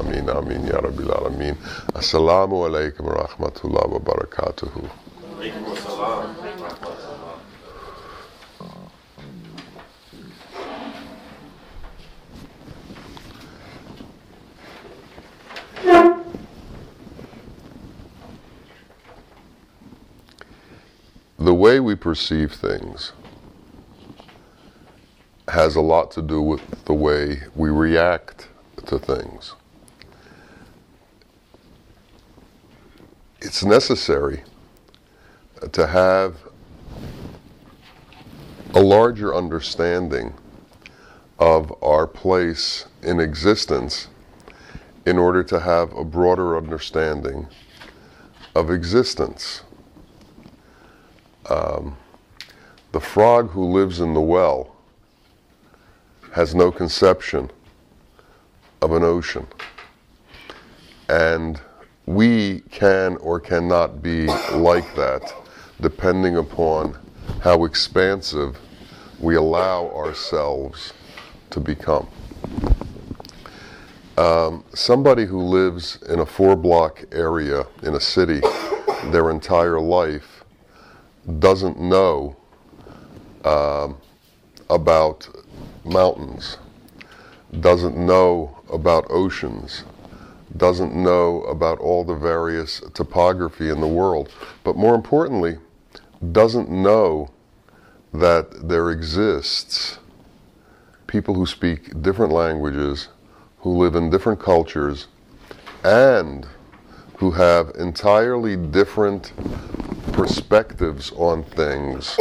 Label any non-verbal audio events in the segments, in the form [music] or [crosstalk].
Amin, amin, ya Rabbil Alameen. Assalamu alaikum wa rahmatullah wa barakatuhu. The way we perceive things has a lot to do with the way we react to things. It's necessary to have a larger understanding of our place in existence in order to have a broader understanding of existence. Um, the frog who lives in the well has no conception of an ocean. And we can or cannot be like that depending upon how expansive we allow ourselves to become. Um, somebody who lives in a four block area in a city their entire life doesn't know um, about mountains, doesn't know about oceans, doesn't know about all the various topography in the world, but more importantly, doesn't know that there exists people who speak different languages, who live in different cultures, and who have entirely different perspectives on things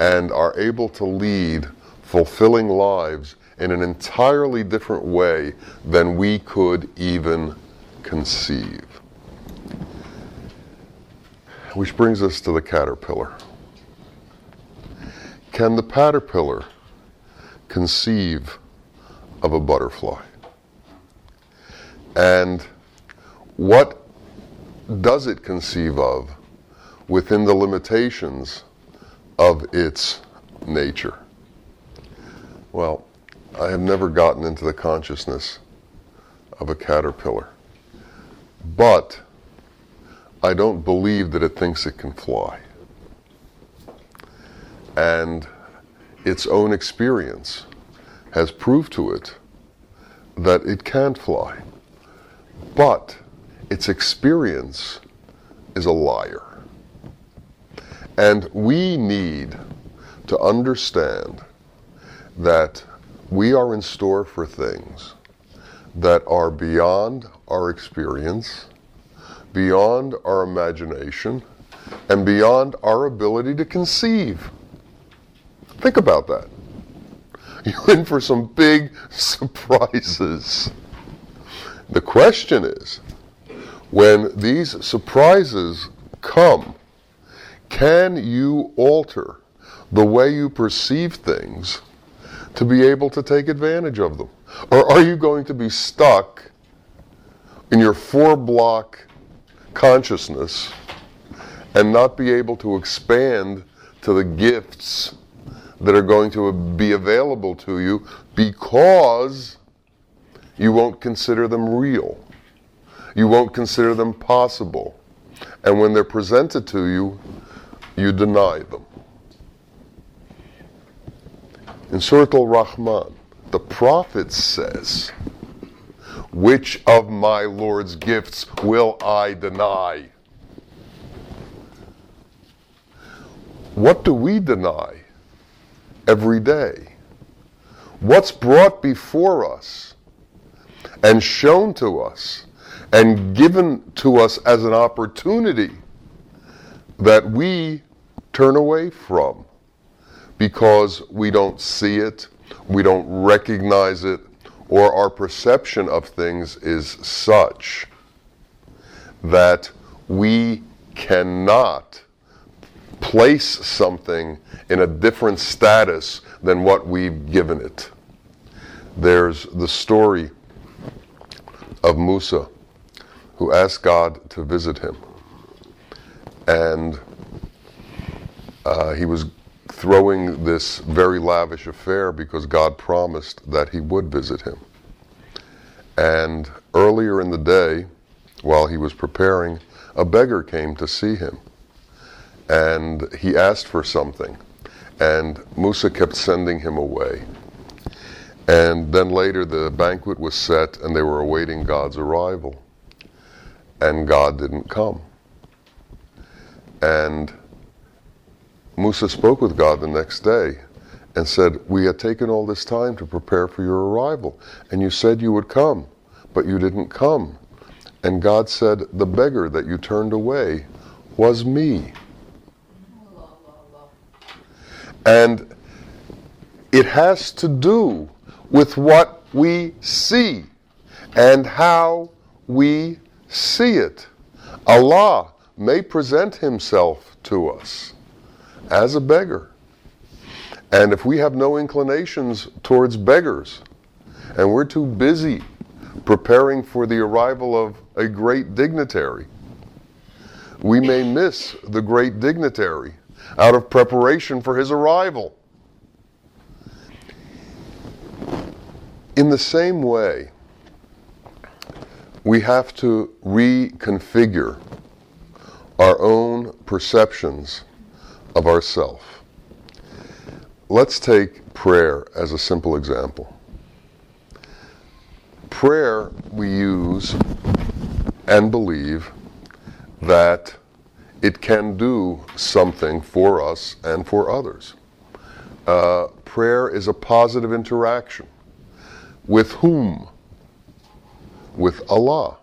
and are able to lead fulfilling lives in an entirely different way than we could even conceive. Which brings us to the caterpillar. Can the caterpillar conceive of a butterfly? And what does it conceive of within the limitations of its nature? Well, I have never gotten into the consciousness of a caterpillar. But I don't believe that it thinks it can fly. And its own experience has proved to it that it can't fly. But its experience is a liar. And we need to understand that we are in store for things that are beyond our experience, beyond our imagination, and beyond our ability to conceive. Think about that. [laughs] You're in for some big [laughs] surprises. The question is when these surprises come, can you alter the way you perceive things to be able to take advantage of them? Or are you going to be stuck in your four block consciousness and not be able to expand to the gifts that are going to be available to you because you won't consider them real? You won't consider them possible. And when they're presented to you, you deny them. In Surah Al Rahman, the prophet says, Which of my Lord's gifts will I deny? What do we deny every day? What's brought before us and shown to us and given to us as an opportunity that we turn away from because we don't see it, we don't recognize it, or our perception of things is such that we cannot place something in a different status than what we've given it. There's the story of Musa who asked God to visit him. And uh, he was throwing this very lavish affair because God promised that he would visit him. And earlier in the day, while he was preparing, a beggar came to see him. And he asked for something. And Musa kept sending him away. And then later the banquet was set and they were awaiting God's arrival. And God didn't come. And Musa spoke with God the next day and said, We had taken all this time to prepare for your arrival, and you said you would come, but you didn't come. And God said, The beggar that you turned away was me. And it has to do with what we see and how we see it. Allah may present himself to us as a beggar. And if we have no inclinations towards beggars, and we're too busy preparing for the arrival of a great dignitary, we may miss the great dignitary out of preparation for his arrival. In the same way, we have to reconfigure our own perceptions of ourself. Let's take prayer as a simple example. Prayer we use and believe that it can do something for us and for others. Uh, prayer is a positive interaction. With whom? With Allah.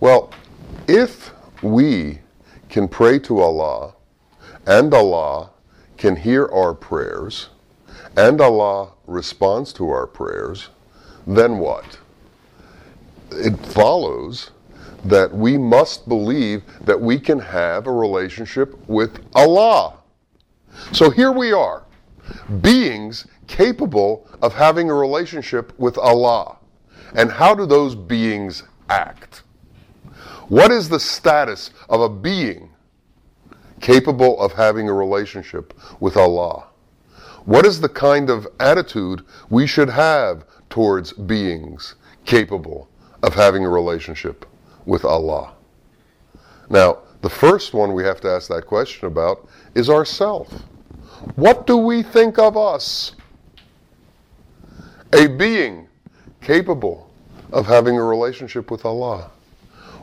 Well, if we can pray to Allah and Allah can hear our prayers and Allah responds to our prayers, then what? It follows that we must believe that we can have a relationship with Allah. So here we are, beings capable of having a relationship with Allah. And how do those beings act? What is the status of a being capable of having a relationship with Allah? What is the kind of attitude we should have towards beings capable of having a relationship with Allah? Now, the first one we have to ask that question about is ourself. What do we think of us? A being capable of having a relationship with Allah.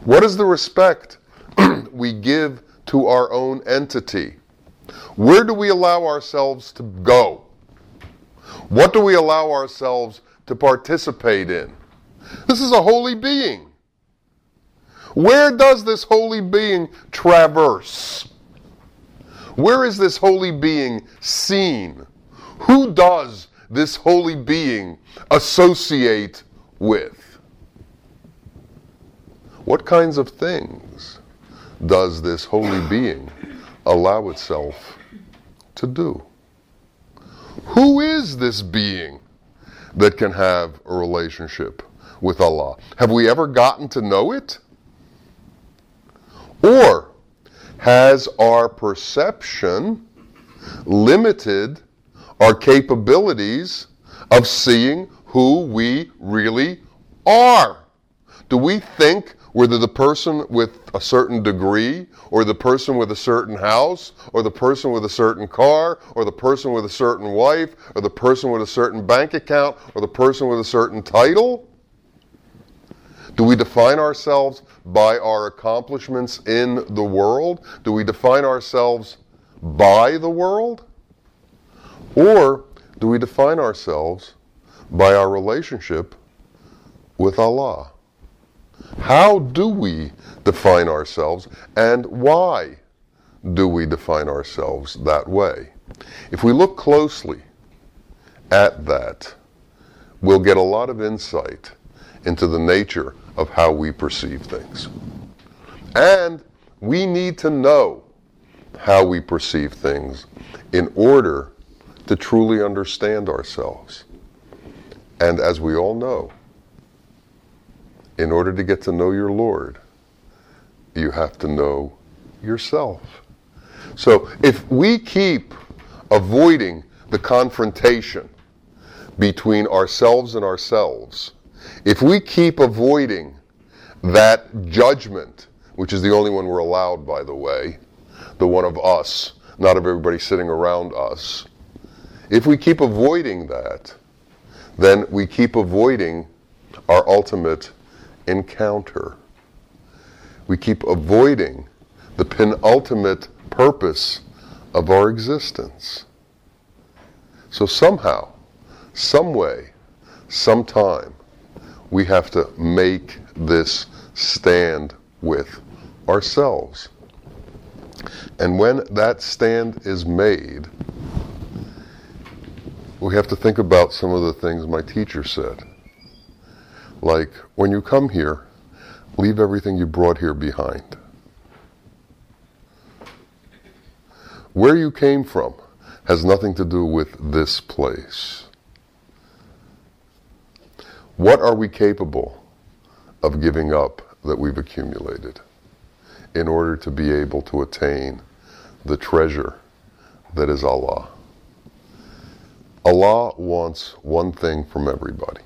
What is the respect [clears throat] we give to our own entity? Where do we allow ourselves to go? What do we allow ourselves to participate in? This is a holy being. Where does this holy being traverse? Where is this holy being seen? Who does this holy being associate with? What kinds of things does this holy being allow itself to do? Who is this being that can have a relationship with Allah? Have we ever gotten to know it? Or has our perception limited our capabilities of seeing who we really are? Do we think whether the person with a certain degree, or the person with a certain house, or the person with a certain car, or the person with a certain wife, or the person with a certain bank account, or the person with a certain title? Do we define ourselves by our accomplishments in the world? Do we define ourselves by the world? Or do we define ourselves by our relationship with Allah? How do we define ourselves and why do we define ourselves that way? If we look closely at that, we'll get a lot of insight into the nature of how we perceive things. And we need to know how we perceive things in order to truly understand ourselves. And as we all know, in order to get to know your Lord, you have to know yourself. So if we keep avoiding the confrontation between ourselves and ourselves, If we keep avoiding that judgment, which is the only one we're allowed, by the way, the one of us, not of everybody sitting around us, if we keep avoiding that, then we keep avoiding our ultimate encounter. We keep avoiding the penultimate purpose of our existence. So somehow, some way, sometime, we have to make this stand with ourselves. And when that stand is made, we have to think about some of the things my teacher said. Like, when you come here, leave everything you brought here behind. Where you came from has nothing to do with this place. What are we capable of giving up that we've accumulated in order to be able to attain the treasure that is Allah? Allah wants one thing from everybody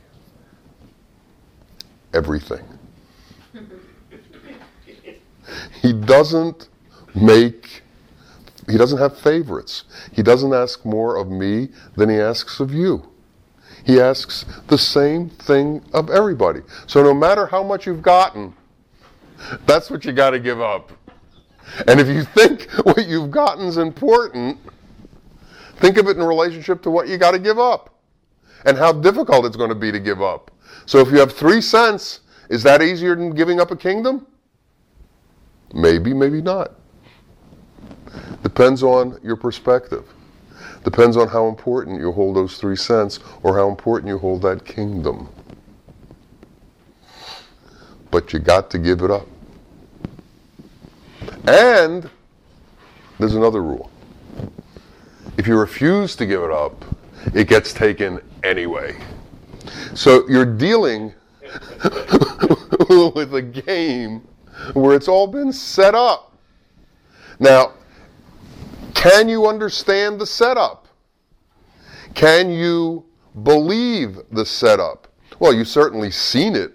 everything. He doesn't make, he doesn't have favorites. He doesn't ask more of me than he asks of you. He asks the same thing of everybody. So no matter how much you've gotten, that's what you got to give up. And if you think what you've gotten is important, Think of it in relationship to what you got to give up and how difficult it's going to be to give up. So if you have three cents, is that easier than giving up a kingdom? Maybe, maybe not. Depends on your perspective. Depends on how important you hold those three cents or how important you hold that kingdom. But you got to give it up. And there's another rule. If you refuse to give it up, it gets taken anyway. So you're dealing [laughs] with a game where it's all been set up. Now, can you understand the setup? Can you believe the setup? Well, you've certainly seen it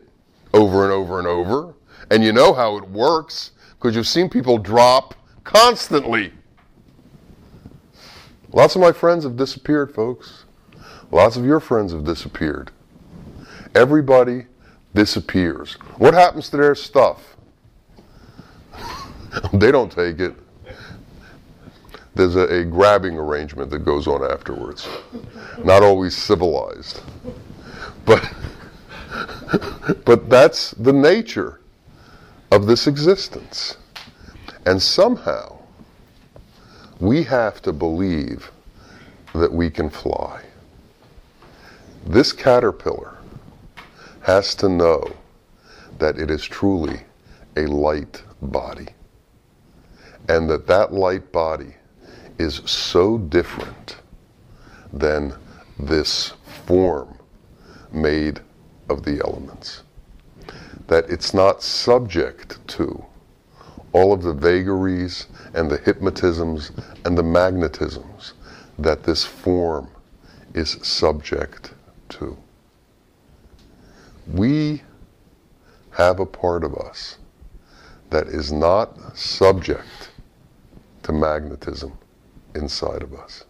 over and over and over, and you know how it works because you've seen people drop constantly. Lots of my friends have disappeared, folks. Lots of your friends have disappeared. Everybody disappears. What happens to their stuff? [laughs] they don't take it. There's a, a, grabbing arrangement that goes on afterwards. Not always civilized. But [laughs] but that's the nature of this existence. And somehow we have to believe that we can fly. This caterpillar has to know that it is truly a light body and that that light body is so different than this form made of the elements that it's not subject to all of the vagaries and the hypnotisms and the magnetisms that this form is subject to. We have a part of us that is not subject to magnetism inside of us.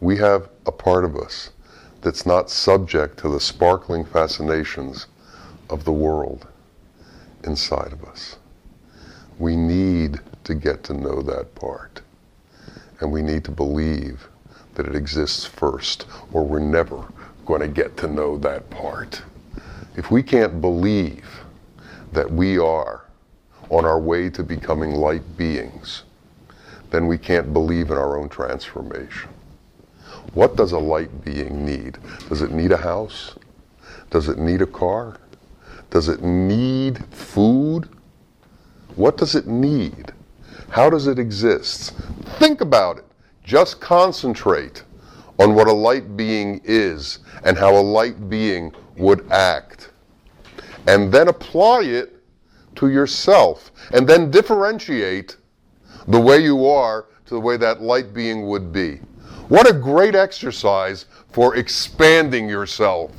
We have a part of us that's not subject to the sparkling fascinations of the world inside of us. We need to get to know that part. And we need to believe that it exists first, or we're never going to get to know that part. If we can't believe that we are on our way to becoming light beings, then we can't believe in our own transformation. What does a light being need? Does it need a house? Does it need a car? Does it need food? What does it need? How does it exist? Think about it. Just concentrate on what a light being is and how a light being would act. And then apply it to yourself. And then differentiate the way you are to the way that light being would be. What a great exercise for expanding yourself.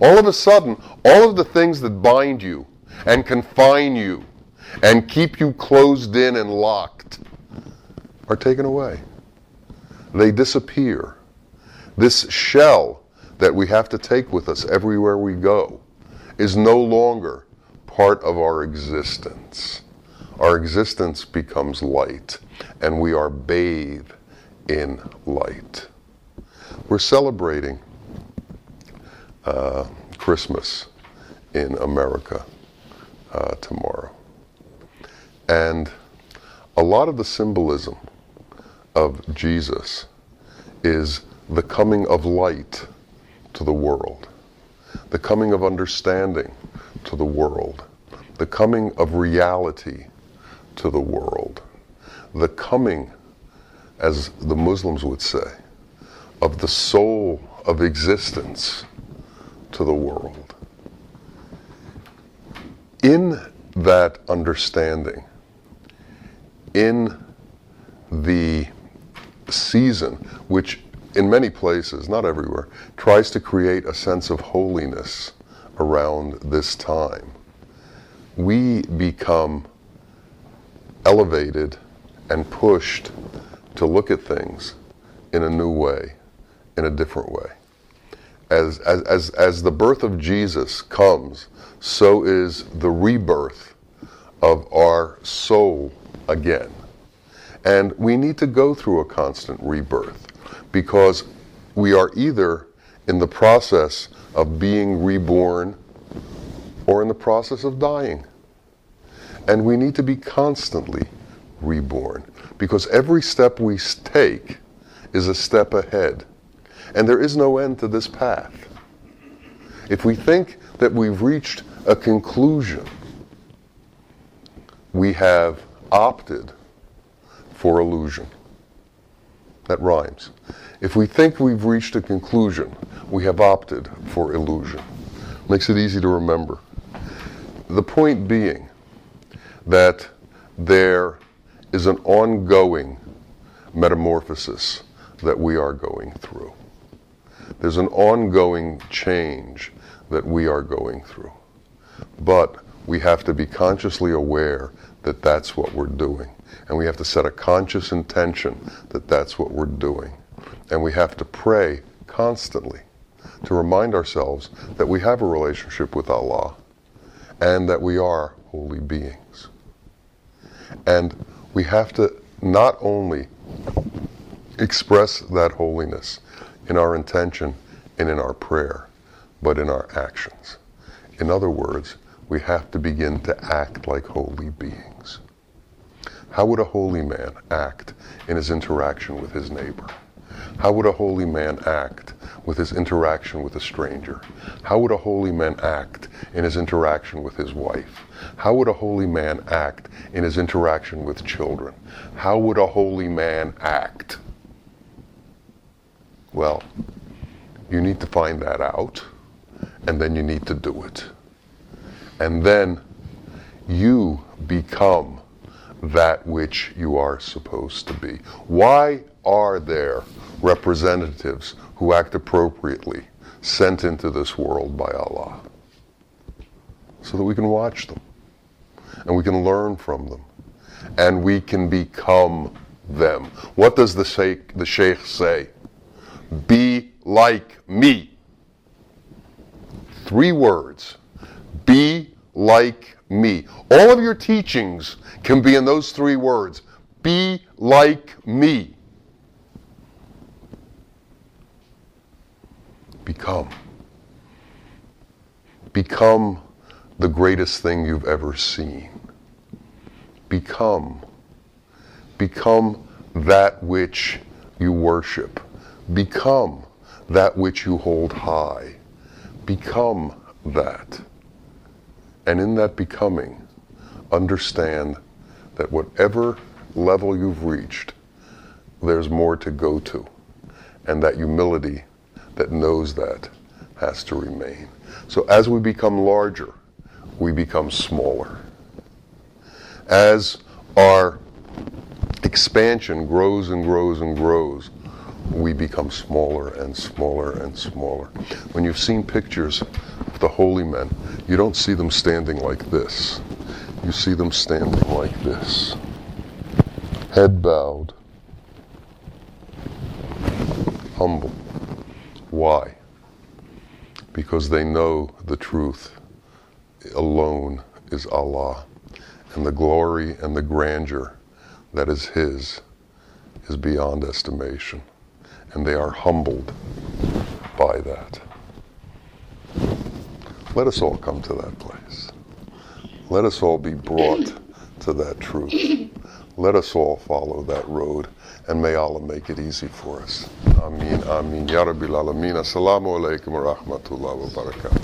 all of a sudden, all of the things that bind you and confine you and keep you closed in and locked are taken away. They disappear. This shell that we have to take with us everywhere we go is no longer part of our existence. Our existence becomes light, and we are bathed in light. We're celebrating uh, Christmas in America uh, tomorrow. And a lot of the symbolism of Jesus is the coming of light to the world, the coming of understanding to the world, the coming of reality to the world, the coming, as the Muslims would say, of the soul of existence to the world. In that understanding, in the season, which in many places, not everywhere, tries to create a sense of holiness around this time, we become elevated and pushed to look at things in a new way, in a different way. As, as, as, as the birth of Jesus comes, so is the rebirth of our soul again. And we need to go through a constant rebirth because we are either in the process of being reborn or in the process of dying. And we need to be constantly reborn because every step we take is a step ahead. And there is no end to this path. If we think that we've reached a conclusion, we have opted for illusion. That rhymes. If we think we've reached a conclusion, we have opted for illusion. Makes it easy to remember. The point being that there is an ongoing metamorphosis that we are going through. There's an ongoing change that we are going through. But we have to be consciously aware that that's what we're doing. And we have to set a conscious intention that that's what we're doing. And we have to pray constantly to remind ourselves that we have a relationship with Allah and that we are holy beings. And we have to not only express that holiness in our intention and in our prayer, but in our actions. In other words, we have to begin to act like holy beings. How would a holy man act in his interaction with his neighbor? How would a holy man act with his interaction with a stranger? How would a holy man act in his interaction with his wife? How would a holy man act in his interaction with children? How would a holy man act? Well, you need to find that out, and then you need to do it. And then you become that which you are supposed to be. Why are there representatives who act appropriately sent into this world by Allah? So that we can watch them and we can learn from them and we can become them. What does the sheikh, the sheikh say? Be like me. Three words. Be like me. All of your teachings can be in those three words. Be like me. Become. Become the greatest thing you've ever seen. Become. Become that which you worship. Become that which you hold high. Become that. And in that becoming, understand that whatever level you've reached, there's more to go to. And that humility that knows that has to remain. So as we become larger, we become smaller. As our expansion grows and grows and grows, we become smaller and smaller and smaller. When you've seen pictures the holy men, you don't see them standing like this. You see them standing like this, head bowed, humble. Why? Because they know the truth alone is Allah, and the glory and the grandeur that is His is beyond estimation, and they are humbled by that. Let us all come to that place. Let us all be brought to that truth. Let us all follow that road, and may Allah make it easy for us. Amin, amin. Ya Rabbil Alameen. Assalamu alaikum wa rahmatullahi wa barakatuh.